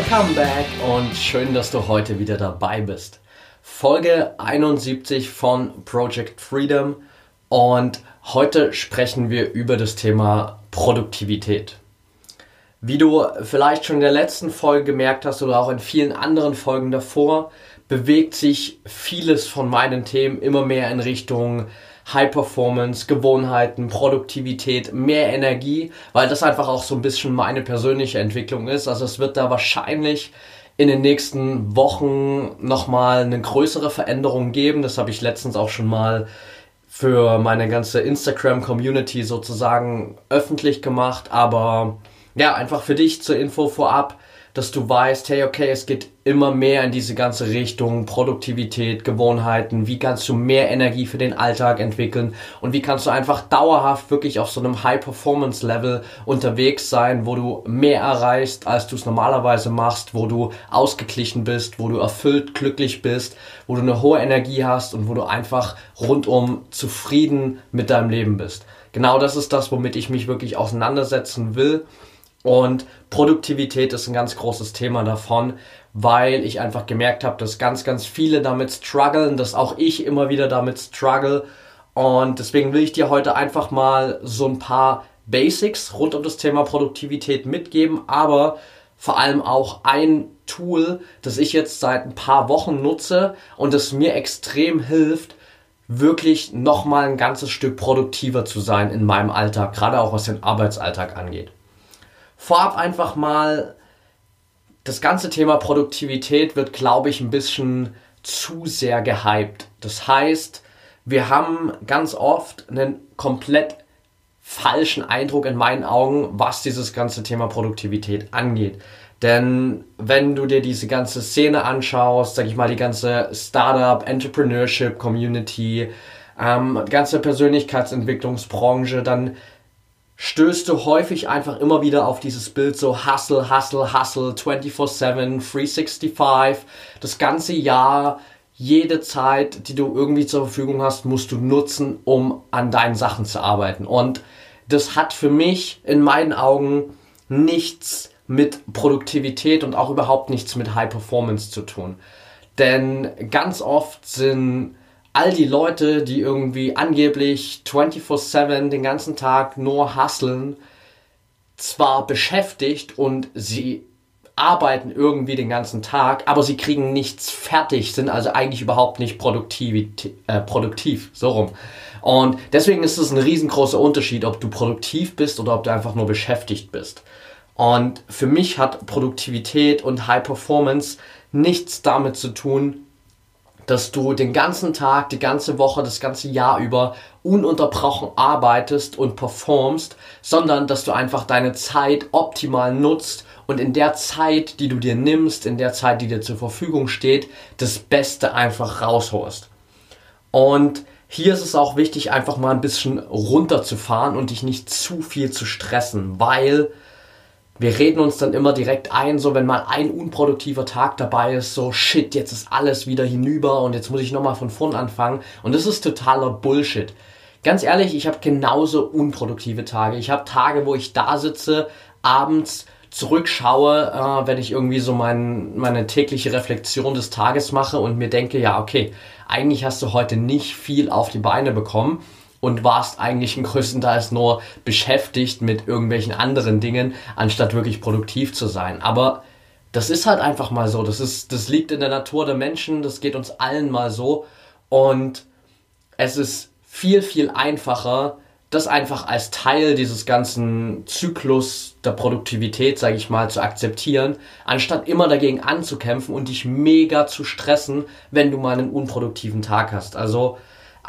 Welcome back und schön, dass du heute wieder dabei bist. Folge 71 von Project Freedom und heute sprechen wir über das Thema Produktivität. Wie du vielleicht schon in der letzten Folge gemerkt hast oder auch in vielen anderen Folgen davor, bewegt sich vieles von meinen Themen immer mehr in Richtung High Performance, Gewohnheiten, Produktivität, mehr Energie, weil das einfach auch so ein bisschen meine persönliche Entwicklung ist. Also es wird da wahrscheinlich in den nächsten Wochen nochmal eine größere Veränderung geben. Das habe ich letztens auch schon mal für meine ganze Instagram-Community sozusagen öffentlich gemacht. Aber ja, einfach für dich zur Info vorab dass du weißt, hey, okay, es geht immer mehr in diese ganze Richtung Produktivität, Gewohnheiten, wie kannst du mehr Energie für den Alltag entwickeln und wie kannst du einfach dauerhaft wirklich auf so einem High-Performance-Level unterwegs sein, wo du mehr erreichst, als du es normalerweise machst, wo du ausgeglichen bist, wo du erfüllt, glücklich bist, wo du eine hohe Energie hast und wo du einfach rundum zufrieden mit deinem Leben bist. Genau das ist das, womit ich mich wirklich auseinandersetzen will und Produktivität ist ein ganz großes Thema davon, weil ich einfach gemerkt habe, dass ganz, ganz viele damit strugglen, dass auch ich immer wieder damit struggle. Und deswegen will ich dir heute einfach mal so ein paar Basics rund um das Thema Produktivität mitgeben, aber vor allem auch ein Tool, das ich jetzt seit ein paar Wochen nutze und das mir extrem hilft, wirklich nochmal ein ganzes Stück produktiver zu sein in meinem Alltag, gerade auch was den Arbeitsalltag angeht vorab einfach mal, das ganze Thema Produktivität wird, glaube ich, ein bisschen zu sehr gehypt. Das heißt, wir haben ganz oft einen komplett falschen Eindruck in meinen Augen, was dieses ganze Thema Produktivität angeht. Denn wenn du dir diese ganze Szene anschaust, sag ich mal, die ganze Startup, Entrepreneurship Community, ähm, ganze Persönlichkeitsentwicklungsbranche, dann stößt du häufig einfach immer wieder auf dieses Bild so Hustle, Hustle, Hustle, 24-7, 365, das ganze Jahr, jede Zeit, die du irgendwie zur Verfügung hast, musst du nutzen, um an deinen Sachen zu arbeiten. Und das hat für mich in meinen Augen nichts mit Produktivität und auch überhaupt nichts mit High Performance zu tun. Denn ganz oft sind all die Leute, die irgendwie angeblich 24/7 den ganzen Tag nur hustlen, zwar beschäftigt und sie arbeiten irgendwie den ganzen Tag, aber sie kriegen nichts fertig, sind also eigentlich überhaupt nicht produktiv, äh, produktiv, so rum. Und deswegen ist es ein riesengroßer Unterschied, ob du produktiv bist oder ob du einfach nur beschäftigt bist. Und für mich hat Produktivität und High Performance nichts damit zu tun, dass du den ganzen Tag, die ganze Woche, das ganze Jahr über ununterbrochen arbeitest und performst, sondern dass du einfach deine Zeit optimal nutzt und in der Zeit, die du dir nimmst, in der Zeit, die dir zur Verfügung steht, das Beste einfach rausholst. Und hier ist es auch wichtig, einfach mal ein bisschen runterzufahren und dich nicht zu viel zu stressen, weil wir reden uns dann immer direkt ein, so wenn mal ein unproduktiver Tag dabei ist, so shit, jetzt ist alles wieder hinüber und jetzt muss ich nochmal von vorn anfangen. Und das ist totaler Bullshit. Ganz ehrlich, ich habe genauso unproduktive Tage. Ich habe Tage, wo ich da sitze, abends zurückschaue, äh, wenn ich irgendwie so mein, meine tägliche Reflexion des Tages mache und mir denke, ja, okay, eigentlich hast du heute nicht viel auf die Beine bekommen und warst eigentlich im größtenteils nur beschäftigt mit irgendwelchen anderen Dingen, anstatt wirklich produktiv zu sein. Aber das ist halt einfach mal so. Das ist, das liegt in der Natur der Menschen. Das geht uns allen mal so. Und es ist viel, viel einfacher, das einfach als Teil dieses ganzen Zyklus der Produktivität, sage ich mal, zu akzeptieren, anstatt immer dagegen anzukämpfen und dich mega zu stressen, wenn du mal einen unproduktiven Tag hast. Also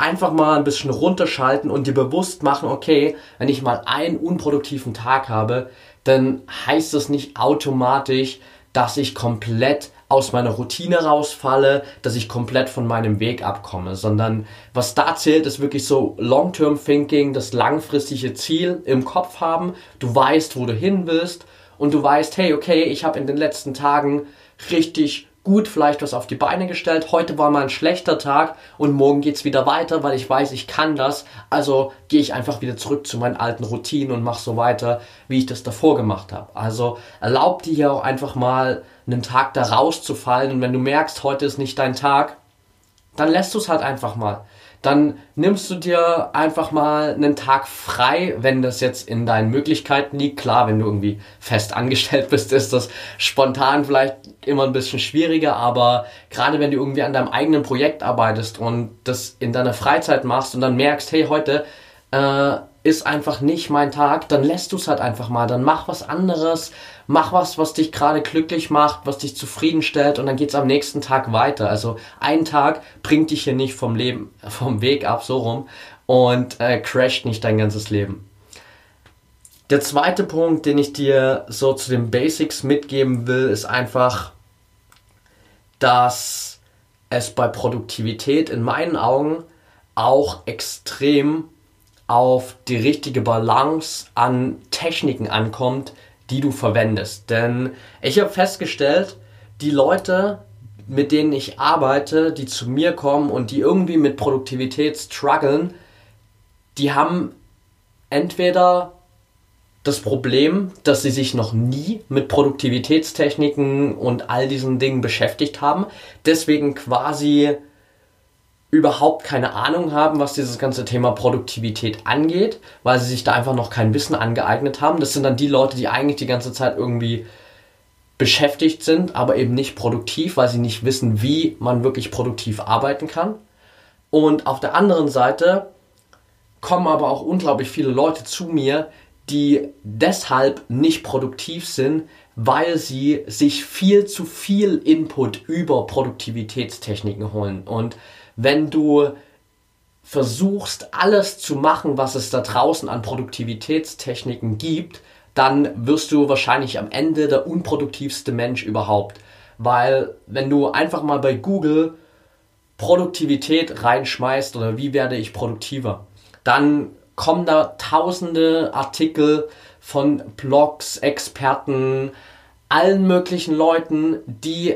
einfach mal ein bisschen runterschalten und dir bewusst machen, okay, wenn ich mal einen unproduktiven Tag habe, dann heißt das nicht automatisch, dass ich komplett aus meiner Routine rausfalle, dass ich komplett von meinem Weg abkomme, sondern was da zählt, ist wirklich so Long-Term Thinking, das langfristige Ziel im Kopf haben. Du weißt, wo du hin willst und du weißt, hey, okay, ich habe in den letzten Tagen richtig gut vielleicht was auf die Beine gestellt. Heute war mal ein schlechter Tag und morgen geht's wieder weiter, weil ich weiß, ich kann das. Also gehe ich einfach wieder zurück zu meinen alten Routinen und mache so weiter, wie ich das davor gemacht habe. Also erlaub dir hier auch einfach mal einen Tag da rauszufallen und wenn du merkst, heute ist nicht dein Tag, dann lässt du es halt einfach mal dann nimmst du dir einfach mal einen Tag frei, wenn das jetzt in deinen Möglichkeiten liegt. Klar, wenn du irgendwie fest angestellt bist, ist das spontan vielleicht immer ein bisschen schwieriger, aber gerade wenn du irgendwie an deinem eigenen Projekt arbeitest und das in deiner Freizeit machst und dann merkst, hey, heute äh, ist einfach nicht mein Tag, dann lässt du es halt einfach mal, dann mach was anderes, mach was, was dich gerade glücklich macht, was dich zufriedenstellt und dann geht's am nächsten Tag weiter. Also ein Tag bringt dich hier nicht vom Leben, vom Weg ab, so rum und äh, crasht nicht dein ganzes Leben. Der zweite Punkt, den ich dir so zu den Basics mitgeben will, ist einfach, dass es bei Produktivität in meinen Augen auch extrem auf die richtige Balance an Techniken ankommt, die du verwendest. Denn ich habe festgestellt, die Leute, mit denen ich arbeite, die zu mir kommen und die irgendwie mit Produktivität strugglen, die haben entweder das Problem, dass sie sich noch nie mit Produktivitätstechniken und all diesen Dingen beschäftigt haben, deswegen quasi überhaupt keine Ahnung haben, was dieses ganze Thema Produktivität angeht, weil sie sich da einfach noch kein Wissen angeeignet haben. Das sind dann die Leute, die eigentlich die ganze Zeit irgendwie beschäftigt sind, aber eben nicht produktiv, weil sie nicht wissen, wie man wirklich produktiv arbeiten kann. Und auf der anderen Seite kommen aber auch unglaublich viele Leute zu mir, die deshalb nicht produktiv sind, weil sie sich viel zu viel Input über Produktivitätstechniken holen. Und wenn du versuchst, alles zu machen, was es da draußen an Produktivitätstechniken gibt, dann wirst du wahrscheinlich am Ende der unproduktivste Mensch überhaupt. Weil wenn du einfach mal bei Google Produktivität reinschmeißt oder wie werde ich produktiver, dann kommen da tausende Artikel von Blogs, Experten, allen möglichen Leuten, die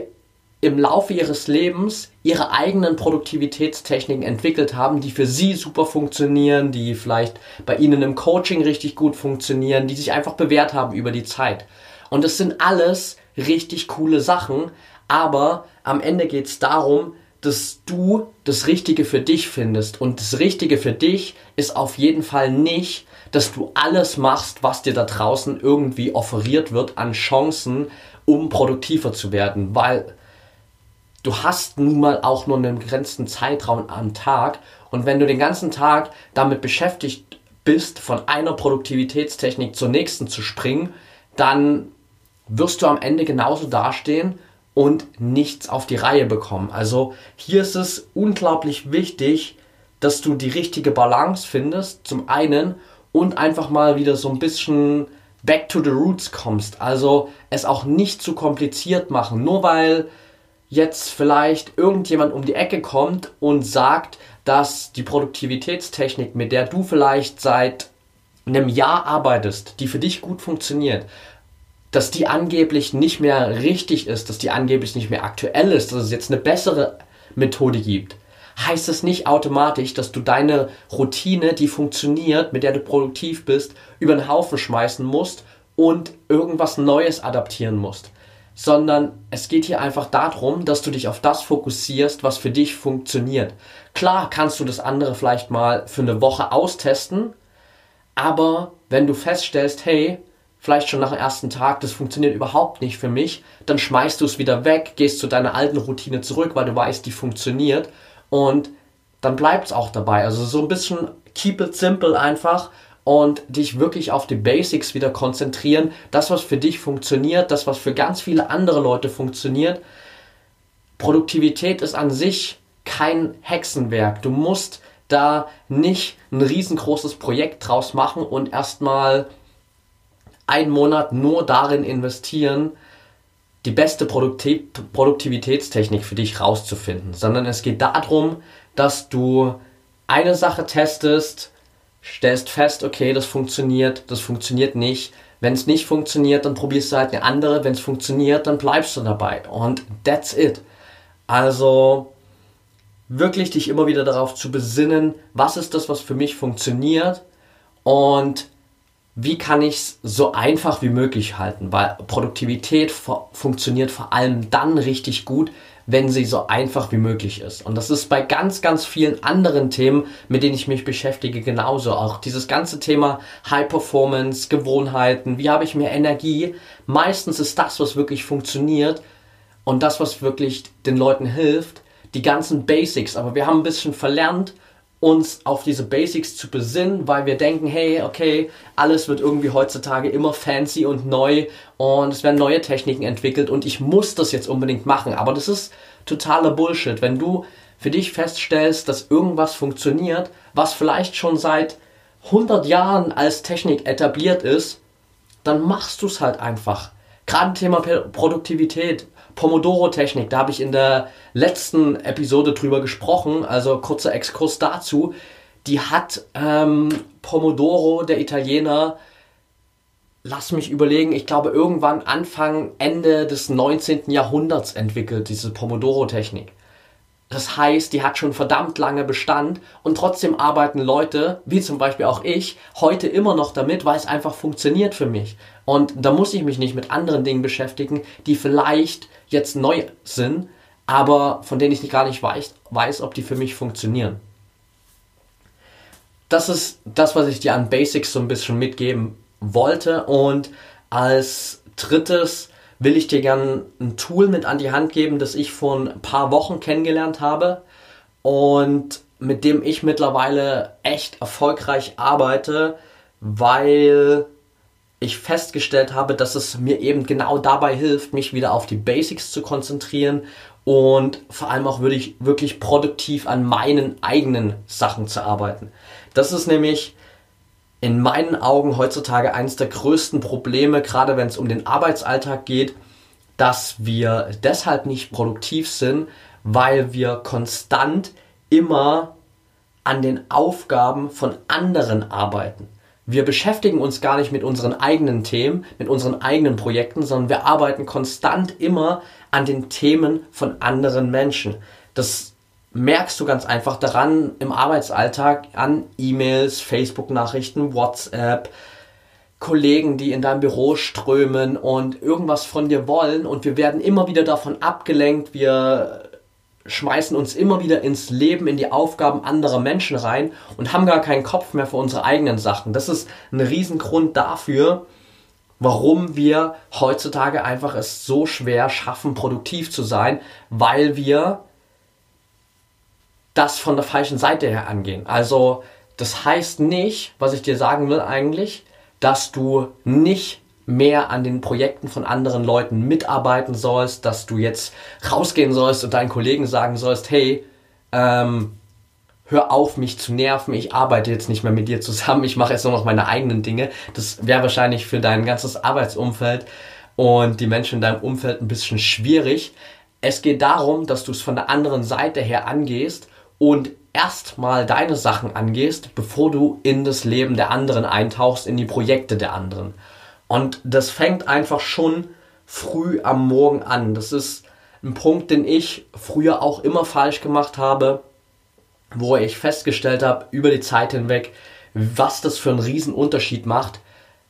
im Laufe ihres Lebens ihre eigenen Produktivitätstechniken entwickelt haben, die für sie super funktionieren, die vielleicht bei ihnen im Coaching richtig gut funktionieren, die sich einfach bewährt haben über die Zeit. Und das sind alles richtig coole Sachen, aber am Ende geht es darum, dass du das Richtige für dich findest. Und das Richtige für dich ist auf jeden Fall nicht, dass du alles machst, was dir da draußen irgendwie offeriert wird an Chancen, um produktiver zu werden. Weil du hast nun mal auch nur einen begrenzten Zeitraum am Tag und wenn du den ganzen Tag damit beschäftigt bist, von einer Produktivitätstechnik zur nächsten zu springen, dann wirst du am Ende genauso dastehen und nichts auf die Reihe bekommen. Also hier ist es unglaublich wichtig, dass du die richtige Balance findest, zum einen und einfach mal wieder so ein bisschen back to the roots kommst. Also es auch nicht zu kompliziert machen, nur weil jetzt vielleicht irgendjemand um die Ecke kommt und sagt, dass die Produktivitätstechnik, mit der du vielleicht seit einem Jahr arbeitest, die für dich gut funktioniert, dass die angeblich nicht mehr richtig ist, dass die angeblich nicht mehr aktuell ist, dass es jetzt eine bessere Methode gibt, heißt es nicht automatisch, dass du deine Routine, die funktioniert, mit der du produktiv bist, über den Haufen schmeißen musst und irgendwas Neues adaptieren musst sondern es geht hier einfach darum, dass du dich auf das fokussierst, was für dich funktioniert. Klar kannst du das andere vielleicht mal für eine Woche austesten, aber wenn du feststellst, hey, vielleicht schon nach dem ersten Tag, das funktioniert überhaupt nicht für mich, dann schmeißt du es wieder weg, gehst zu deiner alten Routine zurück, weil du weißt, die funktioniert und dann bleibt es auch dabei. Also so ein bisschen keep it simple einfach und dich wirklich auf die Basics wieder konzentrieren. Das, was für dich funktioniert, das, was für ganz viele andere Leute funktioniert. Produktivität ist an sich kein Hexenwerk. Du musst da nicht ein riesengroßes Projekt draus machen und erstmal einen Monat nur darin investieren, die beste Produktivitätstechnik für dich rauszufinden, sondern es geht darum, dass du eine Sache testest, stellst fest, okay, das funktioniert, das funktioniert nicht. Wenn es nicht funktioniert, dann probierst du halt eine andere. Wenn es funktioniert, dann bleibst du dabei. Und that's it. Also wirklich dich immer wieder darauf zu besinnen, was ist das, was für mich funktioniert und wie kann ich es so einfach wie möglich halten, weil Produktivität funktioniert vor allem dann richtig gut, wenn sie so einfach wie möglich ist. Und das ist bei ganz, ganz vielen anderen Themen, mit denen ich mich beschäftige, genauso. Auch dieses ganze Thema High Performance, Gewohnheiten, wie habe ich mehr Energie. Meistens ist das, was wirklich funktioniert und das, was wirklich den Leuten hilft, die ganzen Basics. Aber wir haben ein bisschen verlernt, uns auf diese Basics zu besinnen, weil wir denken, hey, okay, alles wird irgendwie heutzutage immer fancy und neu und es werden neue Techniken entwickelt und ich muss das jetzt unbedingt machen. Aber das ist totaler Bullshit. Wenn du für dich feststellst, dass irgendwas funktioniert, was vielleicht schon seit 100 Jahren als Technik etabliert ist, dann machst du es halt einfach. Gerade Thema Produktivität. Pomodoro-Technik, da habe ich in der letzten Episode drüber gesprochen, also kurzer Exkurs dazu. Die hat ähm, Pomodoro, der Italiener, lass mich überlegen, ich glaube irgendwann Anfang, Ende des 19. Jahrhunderts entwickelt, diese Pomodoro-Technik. Das heißt, die hat schon verdammt lange Bestand und trotzdem arbeiten Leute, wie zum Beispiel auch ich, heute immer noch damit, weil es einfach funktioniert für mich. Und da muss ich mich nicht mit anderen Dingen beschäftigen, die vielleicht jetzt neu sind, aber von denen ich gar nicht weiß, weiß, ob die für mich funktionieren. Das ist das, was ich dir an Basics so ein bisschen mitgeben wollte. Und als drittes will ich dir gerne ein Tool mit an die Hand geben, das ich vor ein paar Wochen kennengelernt habe und mit dem ich mittlerweile echt erfolgreich arbeite, weil ich festgestellt habe, dass es mir eben genau dabei hilft, mich wieder auf die Basics zu konzentrieren und vor allem auch wirklich, wirklich produktiv an meinen eigenen Sachen zu arbeiten. Das ist nämlich in meinen Augen heutzutage eines der größten Probleme, gerade wenn es um den Arbeitsalltag geht, dass wir deshalb nicht produktiv sind, weil wir konstant immer an den Aufgaben von anderen arbeiten. Wir beschäftigen uns gar nicht mit unseren eigenen Themen, mit unseren eigenen Projekten, sondern wir arbeiten konstant immer an den Themen von anderen Menschen. Das merkst du ganz einfach daran im Arbeitsalltag an E-Mails, Facebook-Nachrichten, WhatsApp, Kollegen, die in dein Büro strömen und irgendwas von dir wollen und wir werden immer wieder davon abgelenkt, wir schmeißen uns immer wieder ins Leben, in die Aufgaben anderer Menschen rein und haben gar keinen Kopf mehr für unsere eigenen Sachen. Das ist ein Riesengrund dafür, warum wir heutzutage einfach es so schwer schaffen, produktiv zu sein, weil wir das von der falschen Seite her angehen. Also das heißt nicht, was ich dir sagen will eigentlich, dass du nicht mehr an den Projekten von anderen Leuten mitarbeiten sollst, dass du jetzt rausgehen sollst und deinen Kollegen sagen sollst, hey, ähm, hör auf, mich zu nerven, ich arbeite jetzt nicht mehr mit dir zusammen, ich mache jetzt nur noch meine eigenen Dinge. Das wäre wahrscheinlich für dein ganzes Arbeitsumfeld und die Menschen in deinem Umfeld ein bisschen schwierig. Es geht darum, dass du es von der anderen Seite her angehst und erstmal deine Sachen angehst, bevor du in das Leben der anderen eintauchst, in die Projekte der anderen. Und das fängt einfach schon früh am Morgen an. Das ist ein Punkt, den ich früher auch immer falsch gemacht habe, wo ich festgestellt habe über die Zeit hinweg, was das für einen Unterschied macht,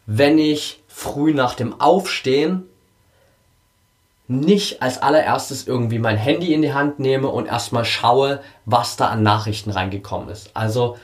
wenn ich früh nach dem Aufstehen nicht als allererstes irgendwie mein Handy in die Hand nehme und erstmal schaue, was da an Nachrichten reingekommen ist. Also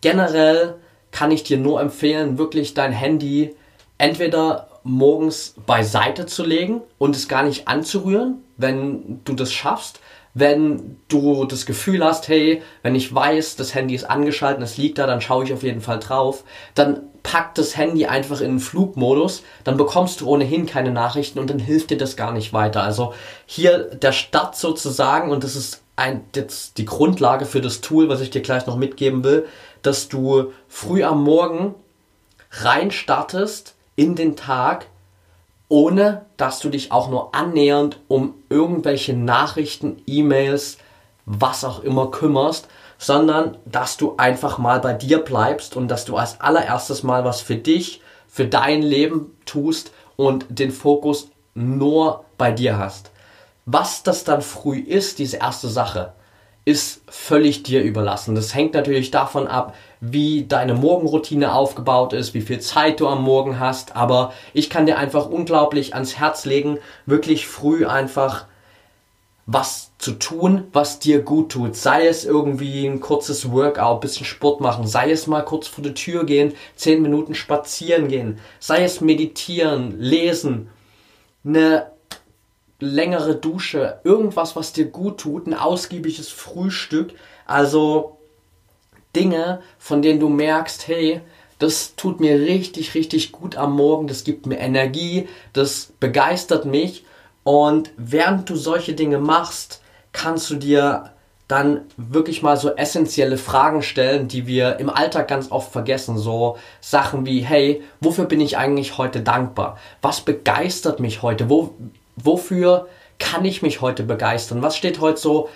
generell kann ich dir nur empfehlen, wirklich dein Handy entweder morgens beiseite zu legen und es gar nicht anzurühren, wenn du das schaffst. Wenn du das Gefühl hast, hey, wenn ich weiß, das Handy ist angeschaltet, es liegt da, dann schaue ich auf jeden Fall drauf, dann pack das Handy einfach in den Flugmodus, dann bekommst du ohnehin keine Nachrichten und dann hilft dir das gar nicht weiter. Also hier der Start sozusagen, und das ist ein, jetzt die Grundlage für das Tool, was ich dir gleich noch mitgeben will, dass du früh am Morgen rein startest in den Tag ohne dass du dich auch nur annähernd um irgendwelche Nachrichten, E-Mails, was auch immer kümmerst, sondern dass du einfach mal bei dir bleibst und dass du als allererstes mal was für dich, für dein Leben tust und den Fokus nur bei dir hast. Was das dann früh ist, diese erste Sache, ist völlig dir überlassen. Das hängt natürlich davon ab, wie deine Morgenroutine aufgebaut ist, wie viel Zeit du am Morgen hast. Aber ich kann dir einfach unglaublich ans Herz legen, wirklich früh einfach was zu tun, was dir gut tut. Sei es irgendwie ein kurzes Workout, bisschen Sport machen, sei es mal kurz vor die Tür gehen, zehn Minuten spazieren gehen, sei es meditieren, lesen, eine längere Dusche, irgendwas, was dir gut tut, ein ausgiebiges Frühstück, also Dinge, von denen du merkst, hey, das tut mir richtig, richtig gut am Morgen, das gibt mir Energie, das begeistert mich und während du solche Dinge machst, kannst du dir dann wirklich mal so essentielle Fragen stellen, die wir im Alltag ganz oft vergessen. So Sachen wie, hey, wofür bin ich eigentlich heute dankbar? Was begeistert mich heute? Wo, wofür kann ich mich heute begeistern? Was steht heute so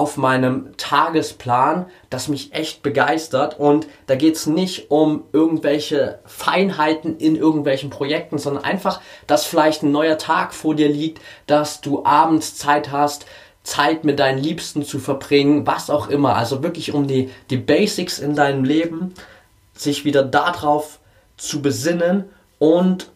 auf meinem Tagesplan, das mich echt begeistert? Und da geht es nicht um irgendwelche Feinheiten in irgendwelchen Projekten, sondern einfach, dass vielleicht ein neuer Tag vor dir liegt, dass du abends Zeit hast, Zeit mit deinen Liebsten zu verbringen, was auch immer. Also wirklich um die, die Basics in deinem Leben, sich wieder darauf zu besinnen und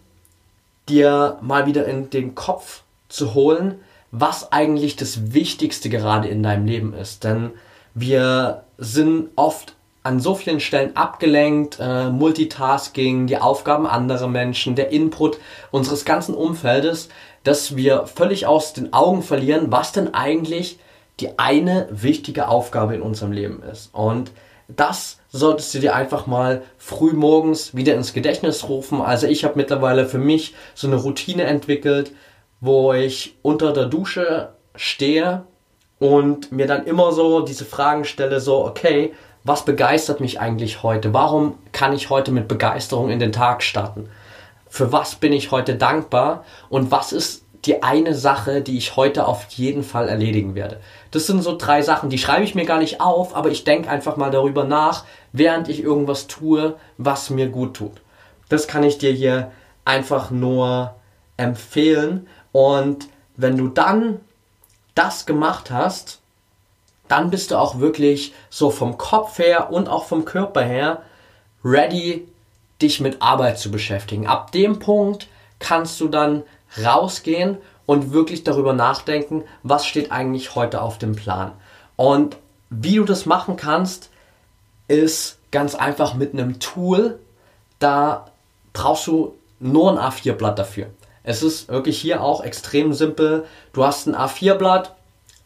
dir mal wieder in den Kopf zu holen, was eigentlich das Wichtigste gerade in deinem Leben ist. Denn wir sind oft an so vielen Stellen abgelenkt, äh, Multitasking, die Aufgaben anderer Menschen, der Input unseres ganzen Umfeldes, dass wir völlig aus den Augen verlieren, was denn eigentlich die eine wichtige Aufgabe in unserem Leben ist. Und das solltest du dir einfach mal früh morgens wieder ins Gedächtnis rufen. Also ich habe mittlerweile für mich so eine Routine entwickelt, wo ich unter der Dusche stehe und mir dann immer so diese Fragen stelle, so, okay, was begeistert mich eigentlich heute? Warum kann ich heute mit Begeisterung in den Tag starten? Für was bin ich heute dankbar? Und was ist die eine Sache, die ich heute auf jeden Fall erledigen werde. Das sind so drei Sachen, die schreibe ich mir gar nicht auf, aber ich denke einfach mal darüber nach, während ich irgendwas tue, was mir gut tut. Das kann ich dir hier einfach nur empfehlen. Und wenn du dann das gemacht hast, dann bist du auch wirklich so vom Kopf her und auch vom Körper her ready, dich mit Arbeit zu beschäftigen. Ab dem Punkt kannst du dann rausgehen und wirklich darüber nachdenken, was steht eigentlich heute auf dem Plan. Und wie du das machen kannst, ist ganz einfach mit einem Tool. Da brauchst du nur ein A4-Blatt dafür. Es ist wirklich hier auch extrem simpel. Du hast ein A4-Blatt,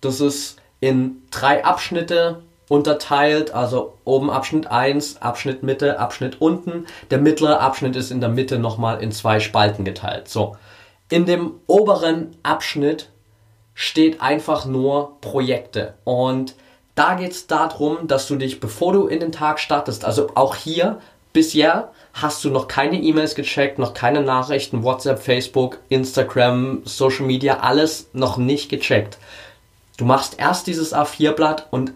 das ist in drei Abschnitte unterteilt, also oben Abschnitt 1, Abschnitt Mitte, Abschnitt unten. Der mittlere Abschnitt ist in der Mitte nochmal in zwei Spalten geteilt. So, in dem oberen Abschnitt steht einfach nur Projekte. Und da geht es darum, dass du dich, bevor du in den Tag startest, also auch hier bisher hast du noch keine E-Mails gecheckt, noch keine Nachrichten, WhatsApp, Facebook, Instagram, Social Media, alles noch nicht gecheckt. Du machst erst dieses A4-Blatt und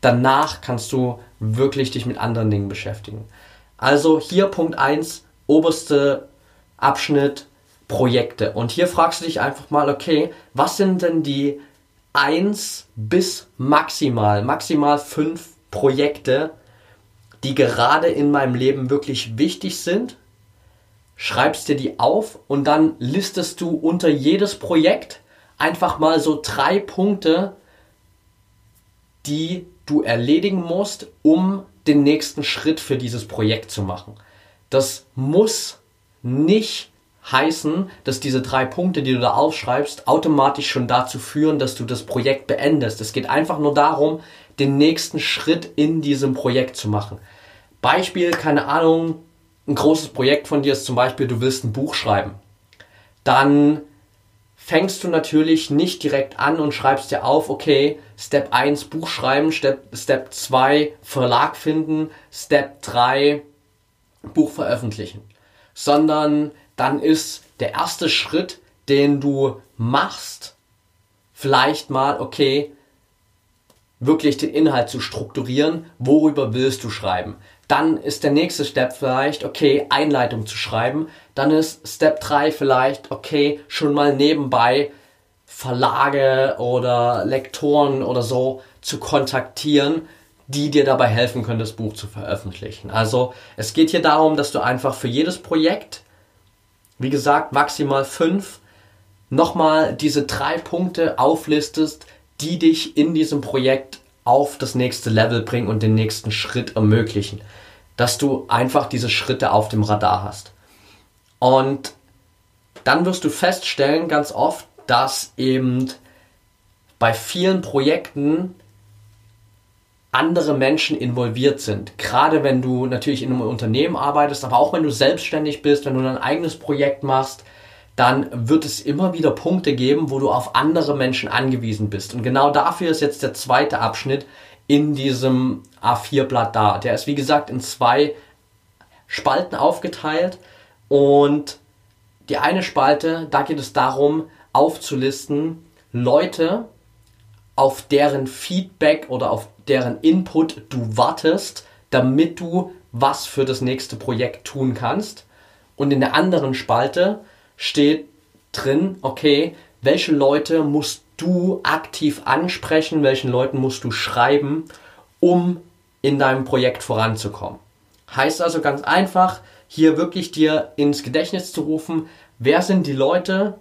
danach kannst du wirklich dich mit anderen Dingen beschäftigen. Also hier Punkt 1, oberste Abschnitt, Projekte. Und hier fragst du dich einfach mal, okay, was sind denn die 1 bis maximal, maximal 5 Projekte, die gerade in meinem Leben wirklich wichtig sind? Schreibst dir die auf und dann listest du unter jedes Projekt einfach mal so drei Punkte, die du erledigen musst, um den nächsten Schritt für dieses Projekt zu machen. Das muss nicht heißen, dass diese drei Punkte, die du da aufschreibst, automatisch schon dazu führen, dass du das Projekt beendest. Es geht einfach nur darum, den nächsten Schritt in diesem Projekt zu machen. Beispiel, keine Ahnung, ein großes Projekt von dir ist zum Beispiel, du willst ein Buch schreiben. Dann fängst du natürlich nicht direkt an und schreibst dir auf, okay, Step 1 Buch schreiben, Step, Step 2 Verlag finden, Step 3 Buch veröffentlichen. Sondern dann ist der erste Schritt, den du machst, vielleicht mal, okay, wirklich den Inhalt zu strukturieren, worüber willst du schreiben. Dann ist der nächste Step vielleicht, okay, Einleitung zu schreiben. Dann ist Step 3 vielleicht, okay, schon mal nebenbei Verlage oder Lektoren oder so zu kontaktieren, die dir dabei helfen können, das Buch zu veröffentlichen. Also es geht hier darum, dass du einfach für jedes Projekt, wie gesagt, maximal fünf, nochmal diese drei Punkte auflistest, die dich in diesem Projekt auf das nächste Level bringen und den nächsten Schritt ermöglichen. Dass du einfach diese Schritte auf dem Radar hast. Und dann wirst du feststellen, ganz oft, dass eben bei vielen Projekten andere Menschen involviert sind. Gerade wenn du natürlich in einem Unternehmen arbeitest, aber auch wenn du selbstständig bist, wenn du ein eigenes Projekt machst, dann wird es immer wieder Punkte geben, wo du auf andere Menschen angewiesen bist. Und genau dafür ist jetzt der zweite Abschnitt in diesem A4-Blatt da. Der ist wie gesagt in zwei Spalten aufgeteilt und die eine Spalte, da geht es darum, aufzulisten Leute, auf deren Feedback oder auf deren Input du wartest, damit du was für das nächste Projekt tun kannst. Und in der anderen Spalte steht drin, okay, welche Leute musst du aktiv ansprechen, welchen Leuten musst du schreiben, um in deinem Projekt voranzukommen. Heißt also ganz einfach, hier wirklich dir ins Gedächtnis zu rufen, wer sind die Leute,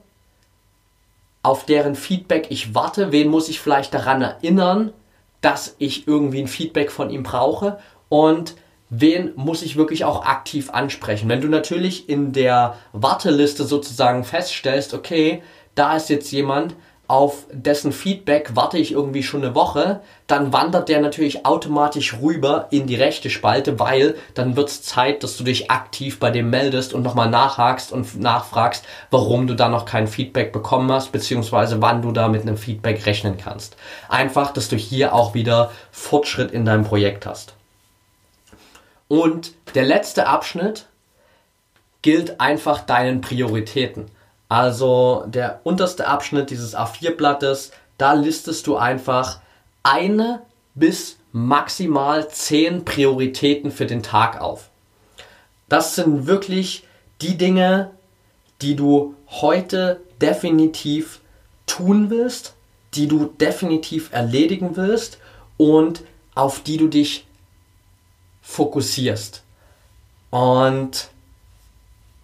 auf deren Feedback ich warte, wen muss ich vielleicht daran erinnern, dass ich irgendwie ein Feedback von ihm brauche und wen muss ich wirklich auch aktiv ansprechen. Wenn du natürlich in der Warteliste sozusagen feststellst, okay, da ist jetzt jemand, auf dessen Feedback warte ich irgendwie schon eine Woche, dann wandert der natürlich automatisch rüber in die rechte Spalte, weil dann wird es Zeit, dass du dich aktiv bei dem meldest und nochmal nachhakst und nachfragst, warum du da noch kein Feedback bekommen hast, beziehungsweise wann du da mit einem Feedback rechnen kannst. Einfach, dass du hier auch wieder Fortschritt in deinem Projekt hast. Und der letzte Abschnitt gilt einfach deinen Prioritäten. Also der unterste Abschnitt dieses A4-Blattes, da listest du einfach eine bis maximal zehn Prioritäten für den Tag auf. Das sind wirklich die Dinge, die du heute definitiv tun willst, die du definitiv erledigen willst und auf die du dich fokussierst. Und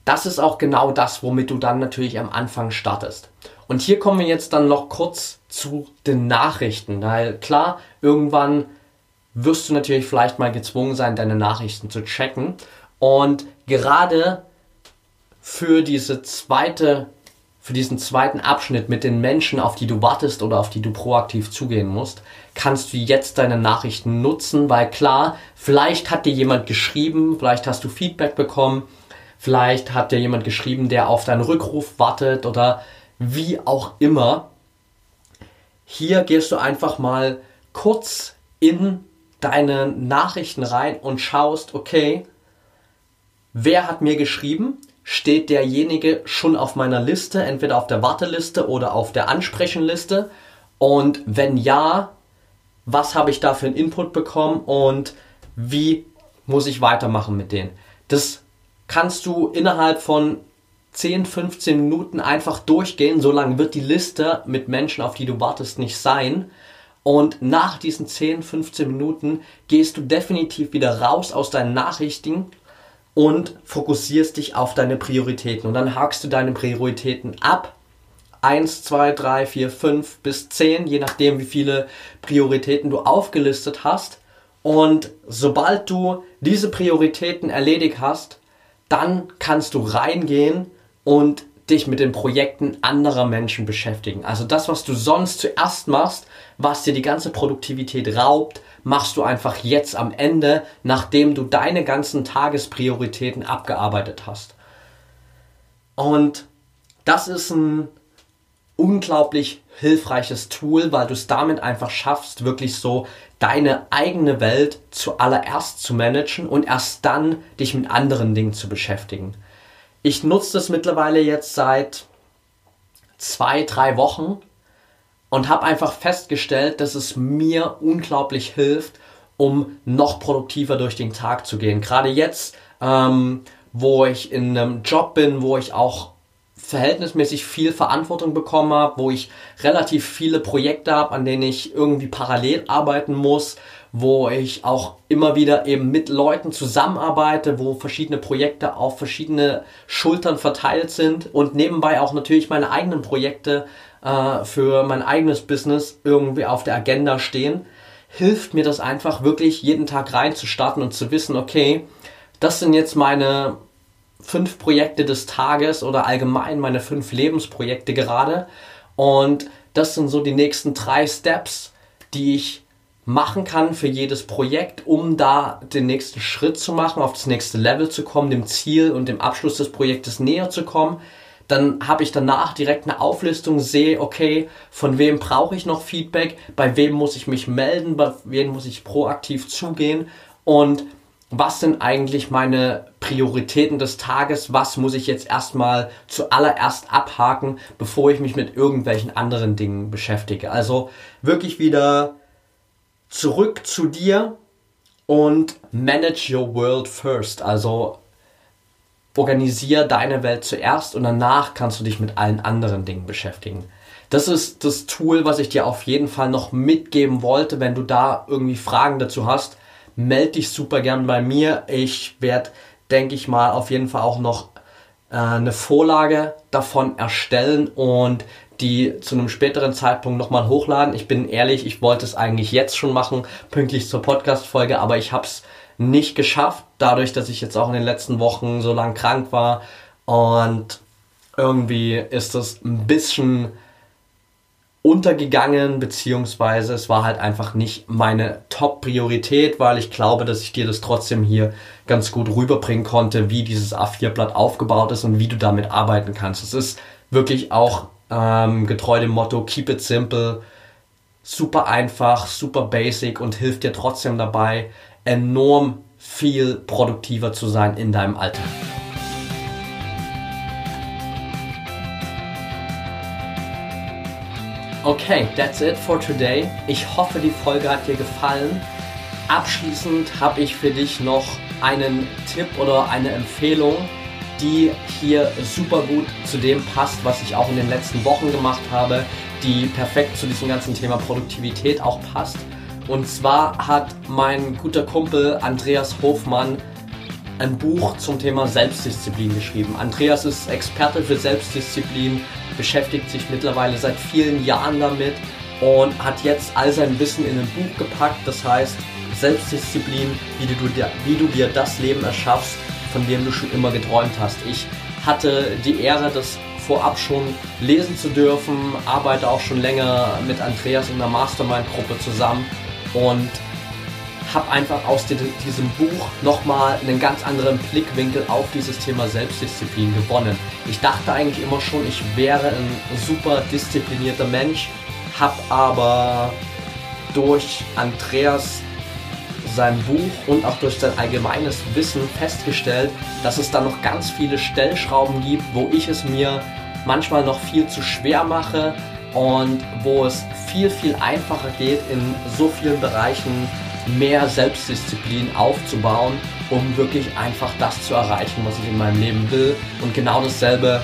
das ist auch genau das, womit du dann natürlich am Anfang startest. Und hier kommen wir jetzt dann noch kurz zu den Nachrichten, weil klar, irgendwann wirst du natürlich vielleicht mal gezwungen sein, deine Nachrichten zu checken. Und gerade für diese zweite, für diesen zweiten Abschnitt mit den Menschen, auf die du wartest oder auf die du proaktiv zugehen musst, kannst du jetzt deine Nachrichten nutzen, weil klar, vielleicht hat dir jemand geschrieben, vielleicht hast du Feedback bekommen, Vielleicht hat dir jemand geschrieben, der auf deinen Rückruf wartet oder wie auch immer. Hier gehst du einfach mal kurz in deine Nachrichten rein und schaust, okay, wer hat mir geschrieben? Steht derjenige schon auf meiner Liste, entweder auf der Warteliste oder auf der Ansprechenliste? Und wenn ja, was habe ich da für einen Input bekommen und wie muss ich weitermachen mit denen? Das kannst du innerhalb von 10, 15 Minuten einfach durchgehen. So lange wird die Liste mit Menschen, auf die du wartest, nicht sein. Und nach diesen 10, 15 Minuten gehst du definitiv wieder raus aus deinen Nachrichten und fokussierst dich auf deine Prioritäten. Und dann hakst du deine Prioritäten ab. 1, 2, 3, 4, 5 bis 10, je nachdem, wie viele Prioritäten du aufgelistet hast. Und sobald du diese Prioritäten erledigt hast, dann kannst du reingehen und dich mit den Projekten anderer Menschen beschäftigen. Also das, was du sonst zuerst machst, was dir die ganze Produktivität raubt, machst du einfach jetzt am Ende, nachdem du deine ganzen Tagesprioritäten abgearbeitet hast. Und das ist ein unglaublich hilfreiches Tool, weil du es damit einfach schaffst, wirklich so deine eigene Welt zuallererst zu managen und erst dann dich mit anderen Dingen zu beschäftigen. ich nutze das mittlerweile jetzt seit zwei, drei Wochen und habe einfach festgestellt, dass es mir unglaublich hilft, um noch produktiver durch den Tag zu gehen. Gerade jetzt, ähm, wo ich in einem Job bin, wo ich auch verhältnismäßig viel Verantwortung bekommen habe, wo ich relativ viele Projekte habe, an denen ich irgendwie parallel arbeiten muss, wo ich auch immer wieder eben mit Leuten zusammenarbeite, wo verschiedene Projekte auf verschiedene Schultern verteilt sind und nebenbei auch natürlich meine eigenen Projekte äh, für mein eigenes Business irgendwie auf der Agenda stehen, hilft mir das einfach wirklich jeden Tag reinzustarten und zu wissen, okay, das sind jetzt meine fünf Projekte des Tages oder allgemein meine fünf Lebensprojekte gerade und das sind so die nächsten drei Steps, die ich machen kann für jedes Projekt, um da den nächsten Schritt zu machen, auf das nächste Level zu kommen, dem Ziel und dem Abschluss des Projektes näher zu kommen. Dann habe ich danach direkt eine Auflistung, sehe, okay, von wem brauche ich noch Feedback, bei wem muss ich mich melden, bei wem muss ich proaktiv zugehen und was sind eigentlich meine Prioritäten des Tages, was muss ich jetzt erstmal zuallererst abhaken, bevor ich mich mit irgendwelchen anderen Dingen beschäftige. Also wirklich wieder zurück zu dir und manage your world first. Also organisier deine Welt zuerst und danach kannst du dich mit allen anderen Dingen beschäftigen. Das ist das Tool, was ich dir auf jeden Fall noch mitgeben wollte. Wenn du da irgendwie Fragen dazu hast, melde dich super gern bei mir. Ich werde, denke ich mal, auf jeden Fall auch noch äh, eine Vorlage davon erstellen und die zu einem späteren Zeitpunkt nochmal hochladen. Ich bin ehrlich, ich wollte es eigentlich jetzt schon machen, pünktlich zur Podcast-Folge, aber ich habe es nicht geschafft, dadurch, dass ich jetzt auch in den letzten Wochen so lang krank war. Und irgendwie ist es ein bisschen untergegangen, beziehungsweise es war halt einfach nicht meine Top-Priorität, weil ich glaube, dass ich dir das trotzdem hier ganz gut rüberbringen konnte, wie dieses A4-Blatt aufgebaut ist und wie du damit arbeiten kannst. Es ist wirklich auch ähm, getreu dem Motto Keep it simple, super einfach, super basic und hilft dir trotzdem dabei, enorm viel produktiver zu sein in deinem Alltag. Okay, that's it for today. Ich hoffe, die Folge hat dir gefallen. Abschließend habe ich für dich noch einen Tipp oder eine Empfehlung, die hier super gut zu dem passt, was ich auch in den letzten Wochen gemacht habe, die perfekt zu diesem ganzen Thema Produktivität auch passt. Und zwar hat mein guter Kumpel Andreas Hofmann ein Buch zum Thema Selbstdisziplin geschrieben. Andreas ist Experte für Selbstdisziplin, beschäftigt sich mittlerweile seit vielen Jahren damit und hat jetzt all sein Wissen in ein Buch gepackt. Das heißt Selbstdisziplin, wie du dir, wie du dir das Leben erschaffst, von dem du schon immer geträumt hast. Ich hatte die Ehre, das vorab schon lesen zu dürfen, arbeite auch schon länger mit Andreas in der Mastermind-Gruppe zusammen und habe einfach aus diesem Buch nochmal einen ganz anderen Blickwinkel auf dieses Thema Selbstdisziplin gewonnen. Ich dachte eigentlich immer schon, ich wäre ein super disziplinierter Mensch, habe aber durch Andreas sein Buch und auch durch sein allgemeines Wissen festgestellt, dass es da noch ganz viele Stellschrauben gibt, wo ich es mir manchmal noch viel zu schwer mache und wo es viel, viel einfacher geht, in so vielen Bereichen mehr Selbstdisziplin aufzubauen, um wirklich einfach das zu erreichen, was ich in meinem Leben will. Und genau dasselbe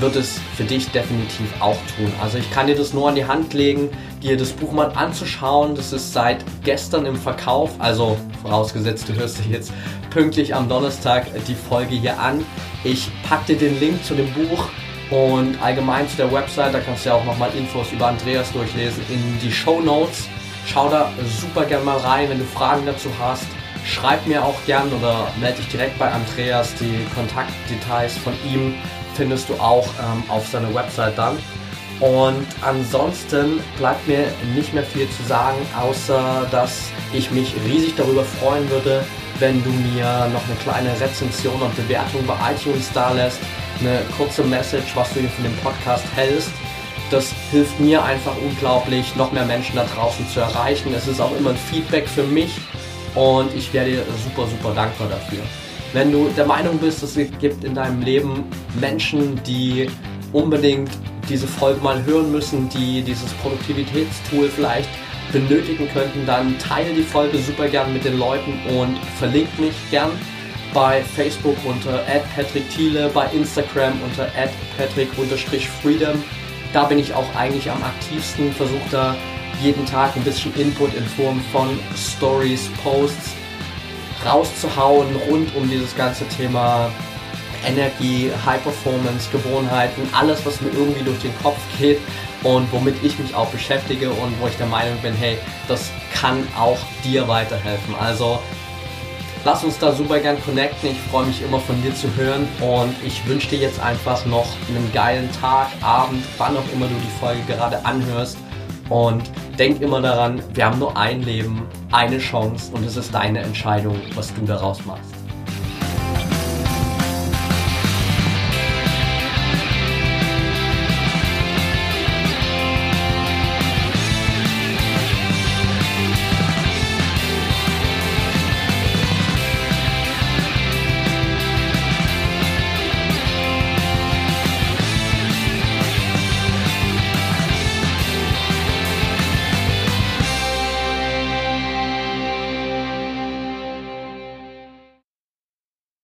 wird es für dich definitiv auch tun. Also ich kann dir das nur an die Hand legen, dir das Buch mal anzuschauen. Das ist seit gestern im Verkauf, also vorausgesetzt, du hörst dir jetzt pünktlich am Donnerstag die Folge hier an. Ich packe dir den Link zu dem Buch und allgemein zu der Website, da kannst du ja auch nochmal Infos über Andreas durchlesen, in die Show Notes. Schau da super gern mal rein, wenn du Fragen dazu hast. Schreib mir auch gern oder melde dich direkt bei Andreas. Die Kontaktdetails von ihm findest du auch ähm, auf seiner Website dann. Und ansonsten bleibt mir nicht mehr viel zu sagen, außer dass ich mich riesig darüber freuen würde, wenn du mir noch eine kleine Rezension und Bewertung bei iTunes da lässt, eine kurze Message, was du hier von dem Podcast hältst. Das hilft mir einfach unglaublich, noch mehr Menschen da draußen zu erreichen. Es ist auch immer ein Feedback für mich und ich werde dir super, super dankbar dafür. Wenn du der Meinung bist, es gibt in deinem Leben Menschen, die unbedingt diese Folge mal hören müssen, die dieses Produktivitätstool vielleicht benötigen könnten, dann teile die Folge super gern mit den Leuten und verlink mich gern bei Facebook unter @patrick_thiele, bei Instagram unter @patrick_freedom. Da bin ich auch eigentlich am aktivsten, versuche da jeden Tag ein bisschen Input in Form von Stories, Posts rauszuhauen rund um dieses ganze Thema Energie, High Performance, Gewohnheiten, alles, was mir irgendwie durch den Kopf geht und womit ich mich auch beschäftige und wo ich der Meinung bin, hey, das kann auch dir weiterhelfen. Also lass uns da super gern connecten. Ich freue mich immer von dir zu hören und ich wünsche dir jetzt einfach noch einen geilen Tag, Abend, wann auch immer du die Folge gerade anhörst. Und denk immer daran, wir haben nur ein Leben, eine Chance und es ist deine Entscheidung, was du daraus machst.